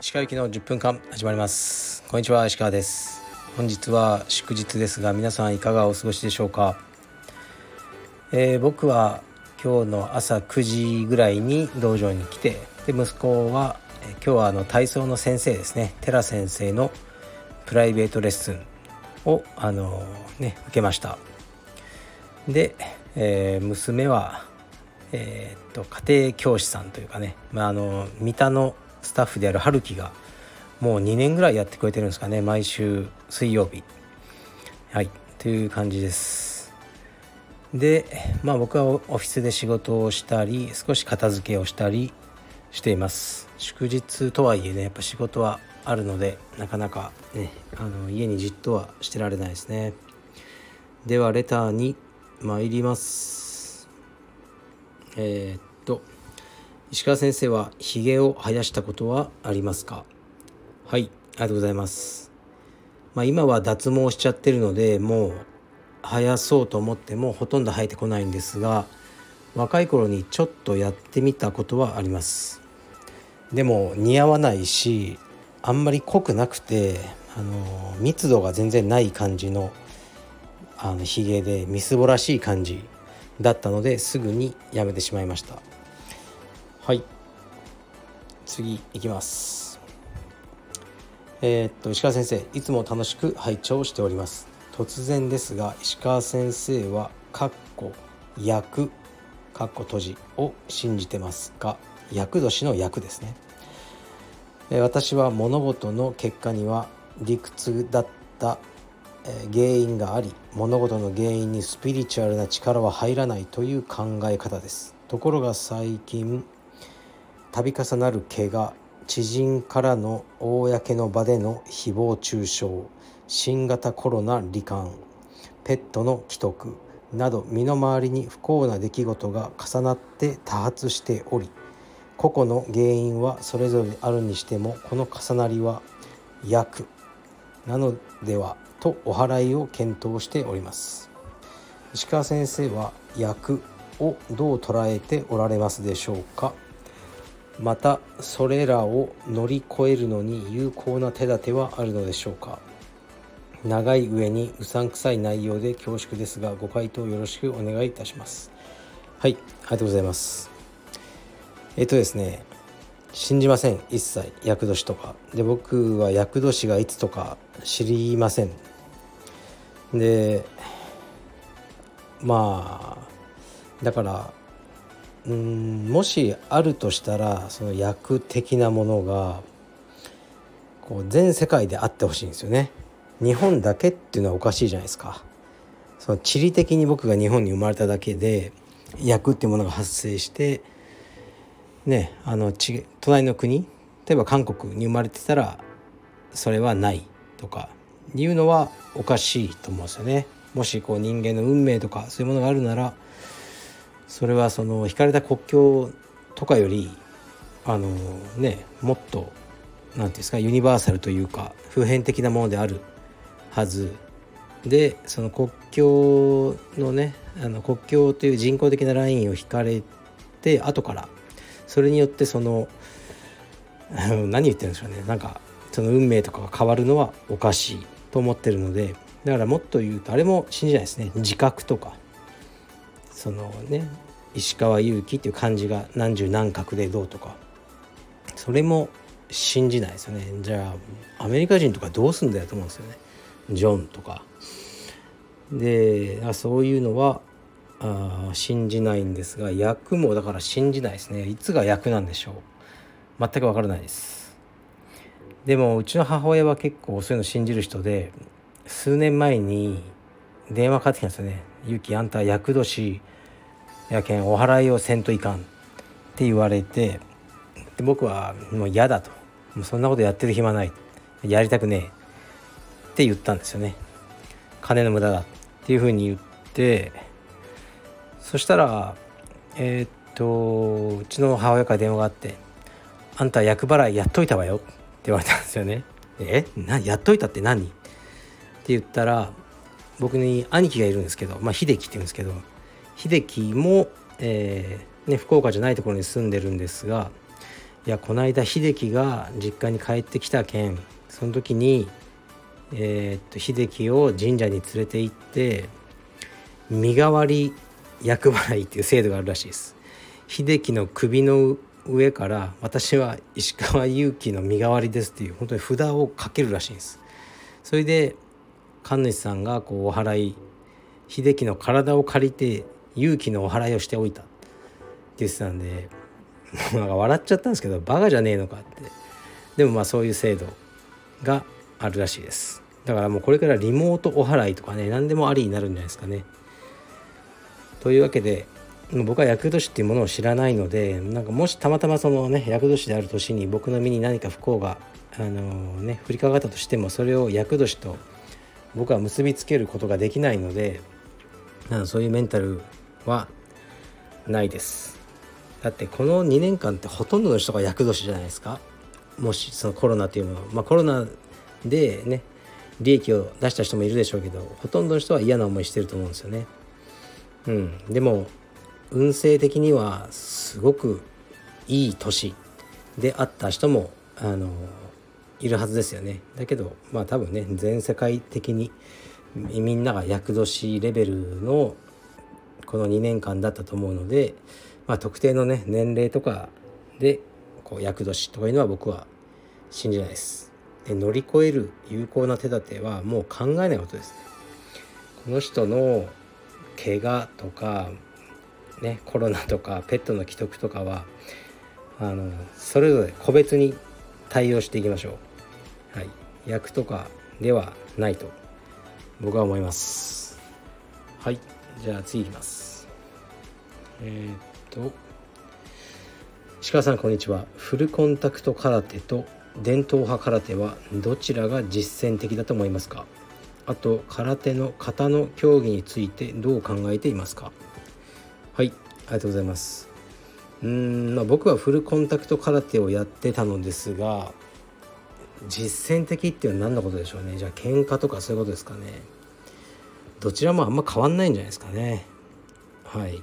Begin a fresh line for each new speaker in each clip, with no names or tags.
石川行きの10分間始まります。こんにちは石川です。本日は祝日ですが皆さんいかがお過ごしでしょうか、えー、僕は今日の朝9時ぐらいに道場に来てで息子は、え、今日はあの体操の先生ですね。寺先生のプライベートレッスンをあのね受けました。で、えー、娘はえー、っと家庭教師さんというかね、まあ、あの三田のスタッフである春樹がもう2年ぐらいやってくれてるんですかね。毎週水曜日。はい。という感じです。でまあ僕はオフィスで仕事をしたり少し片付けをしたりしています。祝日とはいえねやっぱ仕事はあるのでなかなかねあの家にじっとはしてられないですね。ではレターに参ります。えー、っと石川先生はひげを生やしたことはありますか？はいありがとうございます。まあ今は脱毛しちゃってるのでもう生やそうと思ってもほとんど生えてこないんですが若い頃にちょっとやってみたことはあります。でも似合わないしあんまり濃くなくてあの密度が全然ない感じのあのひげでみすぼらしい感じだったのですぐにやめてしまいました。はい。次いきます。えー、っと石川先生いつも楽しく拝聴しております。突然ですが石川先生は「かっこ役」「かっこ閉じ」を信じてますか役年の役ですね。私は物事の結果には理屈だった原因があり物事の原因にスピリチュアルな力は入らないという考え方です。ところが最近度重なる怪我知人からの公の場での誹謗中傷新型コロナ罹患ペットの既得など身の回りに不幸な出来事が重なって多発しており個々の原因はそれぞれあるにしてもこの重なりは役なのではとお祓いを検討しております。石川先生は役をどう捉えておられますでしょうか。またそれらを乗り越えるのに有効な手立てはあるのでしょうか。長い上にうさんくさい内容で恐縮ですがご回答よろしくお願いいたします。はいありがとうございます。えっとですね信じません。一切。厄年とか。で僕は厄年がいつとか知りません。でまあだからうんもしあるとしたらその役的なものがこう全世界であってほしいんですよね。日本だけっていうのはおかしいじゃないですか。その地理的に僕が日本に生まれただけで役っていうものが発生してねあのち隣の国例えば韓国に生まれてたらそれはないとかいうのはおかしいと思うんですよね。もしこう人間の運命とかそういうものがあるならそれはその引かれた国境とかよりあのねもっと何て言うんですかユニバーサルというか普遍的なものであるはず。でその国境のねあの国境という人工的なラインを引かれて後からそれによってその 何言ってるんでしょうね。なんかその運命とかが変わるのはおかしい。と思ってるのでだからもっと言うとあれも信じないですね。自覚とか。そのね石川祐希っていう漢字が何十何画でどうとか。それも信じないですよね。じゃあアメリカ人とかどうすんだよと思うんですよね。ジョンとか。でそういうのはあ信じないんですが役もだから信じないですね。いつが役なんでしょう。全く分からないです。でもうちの母親は結構そういうの信じる人で数年前に電話かかってきたんですよね「ゆきあんた厄年やけんお祓いをせんといかん」って言われてで僕はもう嫌だともうそんなことやってる暇ないやりたくねえって言ったんですよね金の無駄だっていうふうに言ってそしたらえー、っとうちの母親から電話があって「あんた厄払いやっといたわよ」言われたんですよね。え？なやっといたって何？って言ったら僕に兄貴がいるんですけどまあ秀樹って言うんですけど秀樹もえー、ね、福岡じゃないところに住んでるんですがいやこの間秀樹が実家に帰ってきた件その時に、えー、っと秀樹を神社に連れて行って身代わり厄払いっていう制度があるらしいです。秀樹の首の上から私は石川祐希の身代わりですっていう本当に札をかけるらしいんです。それで神主さんがこうお祓い秀樹の体を借りて勇気のお祓いをしておいた。って言ってたんでもう なんか笑っちゃったんですけどバカじゃねえのかって。でもまあそういう制度があるらしいです。だからもうこれからリモートお祓いとかね何でもありになるんじゃないですかね。というわけで僕は厄年っていうものを知らないのでなんかもしたまたまそのね厄年である年に僕の身に何か不幸があのね降りかかったとしてもそれを厄年と僕は結びつけることができないのでそういうメンタルはないです。だってこの2年間ってほとんどの人が厄年じゃないですか。もしそのコロナというものまあコロナでね利益を出した人もいるでしょうけどほとんどの人は嫌な思いしてると思うんですよね。うん。でも運勢的にはすごくいい年であった人もあのいるはずですよねだけどまあ多分ね全世界的にみんなが厄年レベルのこの2年間だったと思うので、まあ、特定のね年齢とかでこう厄年とかいうのは僕は信じないです。で乗り越える有効な手立てはもう考えないことです。この人の怪我とかねコロナとかペットの既得とかはあのそれぞれ個別に対応していきましょう。はい、役とかではないと僕は思います。はい。じゃあ次いきます。えー、っと石川さんこんにちは。フルコンタクト空手と伝統派空手はどちらが実践的だと思いますか？あと空手の型の競技についてどう考えていますか？はいありがとうございます。うん、まあ、僕はフルコンタクト空手をやってたのですが実践的っていうのは何のことでしょうね。じゃあ喧嘩とかそういうことですかね。どちらもあんま変わんないんじゃないですかね。はい。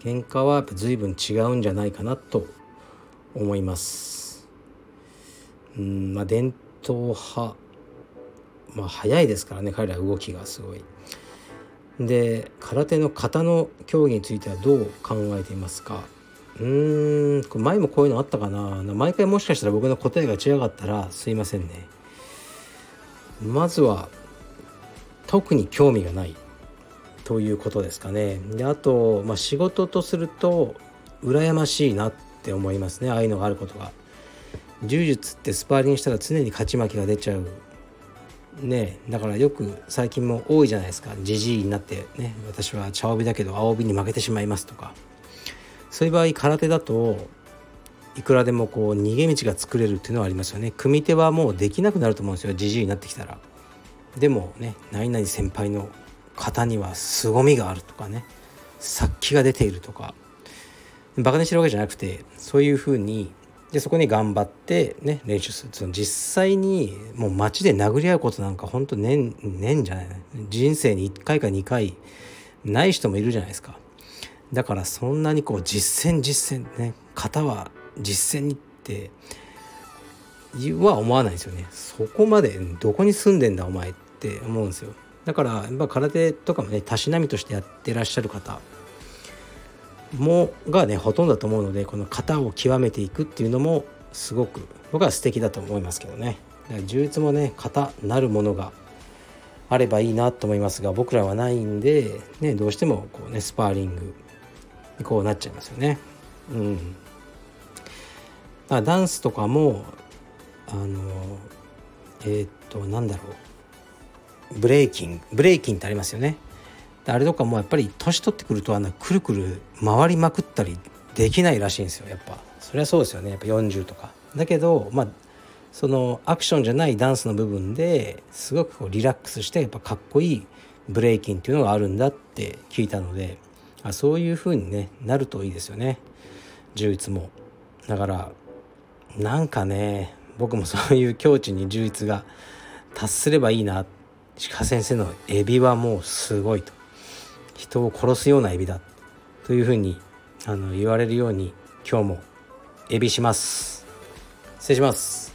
喧嘩はやっぱ随分違うんじゃないかなと思います。うんまあ伝統派まあ早いですからね彼ら動きがすごい。で空手の型の競技についてはどう考えていますか？うーん前もこういうのあったかな。毎回もしかしたら僕の答えが違かったらすいませんね。まずは特に興味がない。ということですかね。であと、まあ、仕事とすると羨ましいなって思いますね。ああいうのがあることが。柔術ってスパーリングしたら常に勝ち負けが出ちゃうねだからよく最近も多いじゃないですか。じじいになってね私は茶帯だけど青帯に負けてしまいますとか。そういう場合空手だといくらでもこう逃げ道が作れるっていうのはありますよね。組手はもうできなくなると思うんですよ。じじいになってきたら。でもね何々先輩の方には凄みがあるとかね。殺気が出ているとか。バカにしてるわけじゃなくてそういうふうにでそこに頑張ってね練習する。その実際にもう街で殴り合うことなんか本当年年じゃない。人生に1回か2回ない人もいるじゃないですか。だからそんなにこう実践実践ね型は実践にっては思わないですよね。そこまでどこに住んでんだお前って思うんですよ。だからやっぱ空手とかもねたしなみとしてやってらっしゃる方もがねほとんどだと思うのでこの型を極めていくっていうのもすごく僕は素敵だと思いますけどね充実もね型なるものがあればいいなと思いますが僕らはないんで、ね、どうしてもこうねスパーリングにこうなっちゃいますよね。うん、だダンスとかもあのえー、っとなんだろうブレイキンブレイキンってありますよね。あれとかもやっぱり年取ってくるとあのくるくる回りまくったりできないらしいんですよ。やっぱ。それはそうですよね。やっぱ40とか。だけどまあそのアクションじゃないダンスの部分ですごくこうリラックスしてやっぱかっこいいブレイキンっていうのがあるんだって聞いたのであそういう風に、ね、なるといいですよね。充実も。だからなんかね僕も そういう境地に充実が達すればいいな。鹿先生のエビはもうすごいと。人を殺すようなエビだというふうにあの言われるように今日もエビします。失礼します。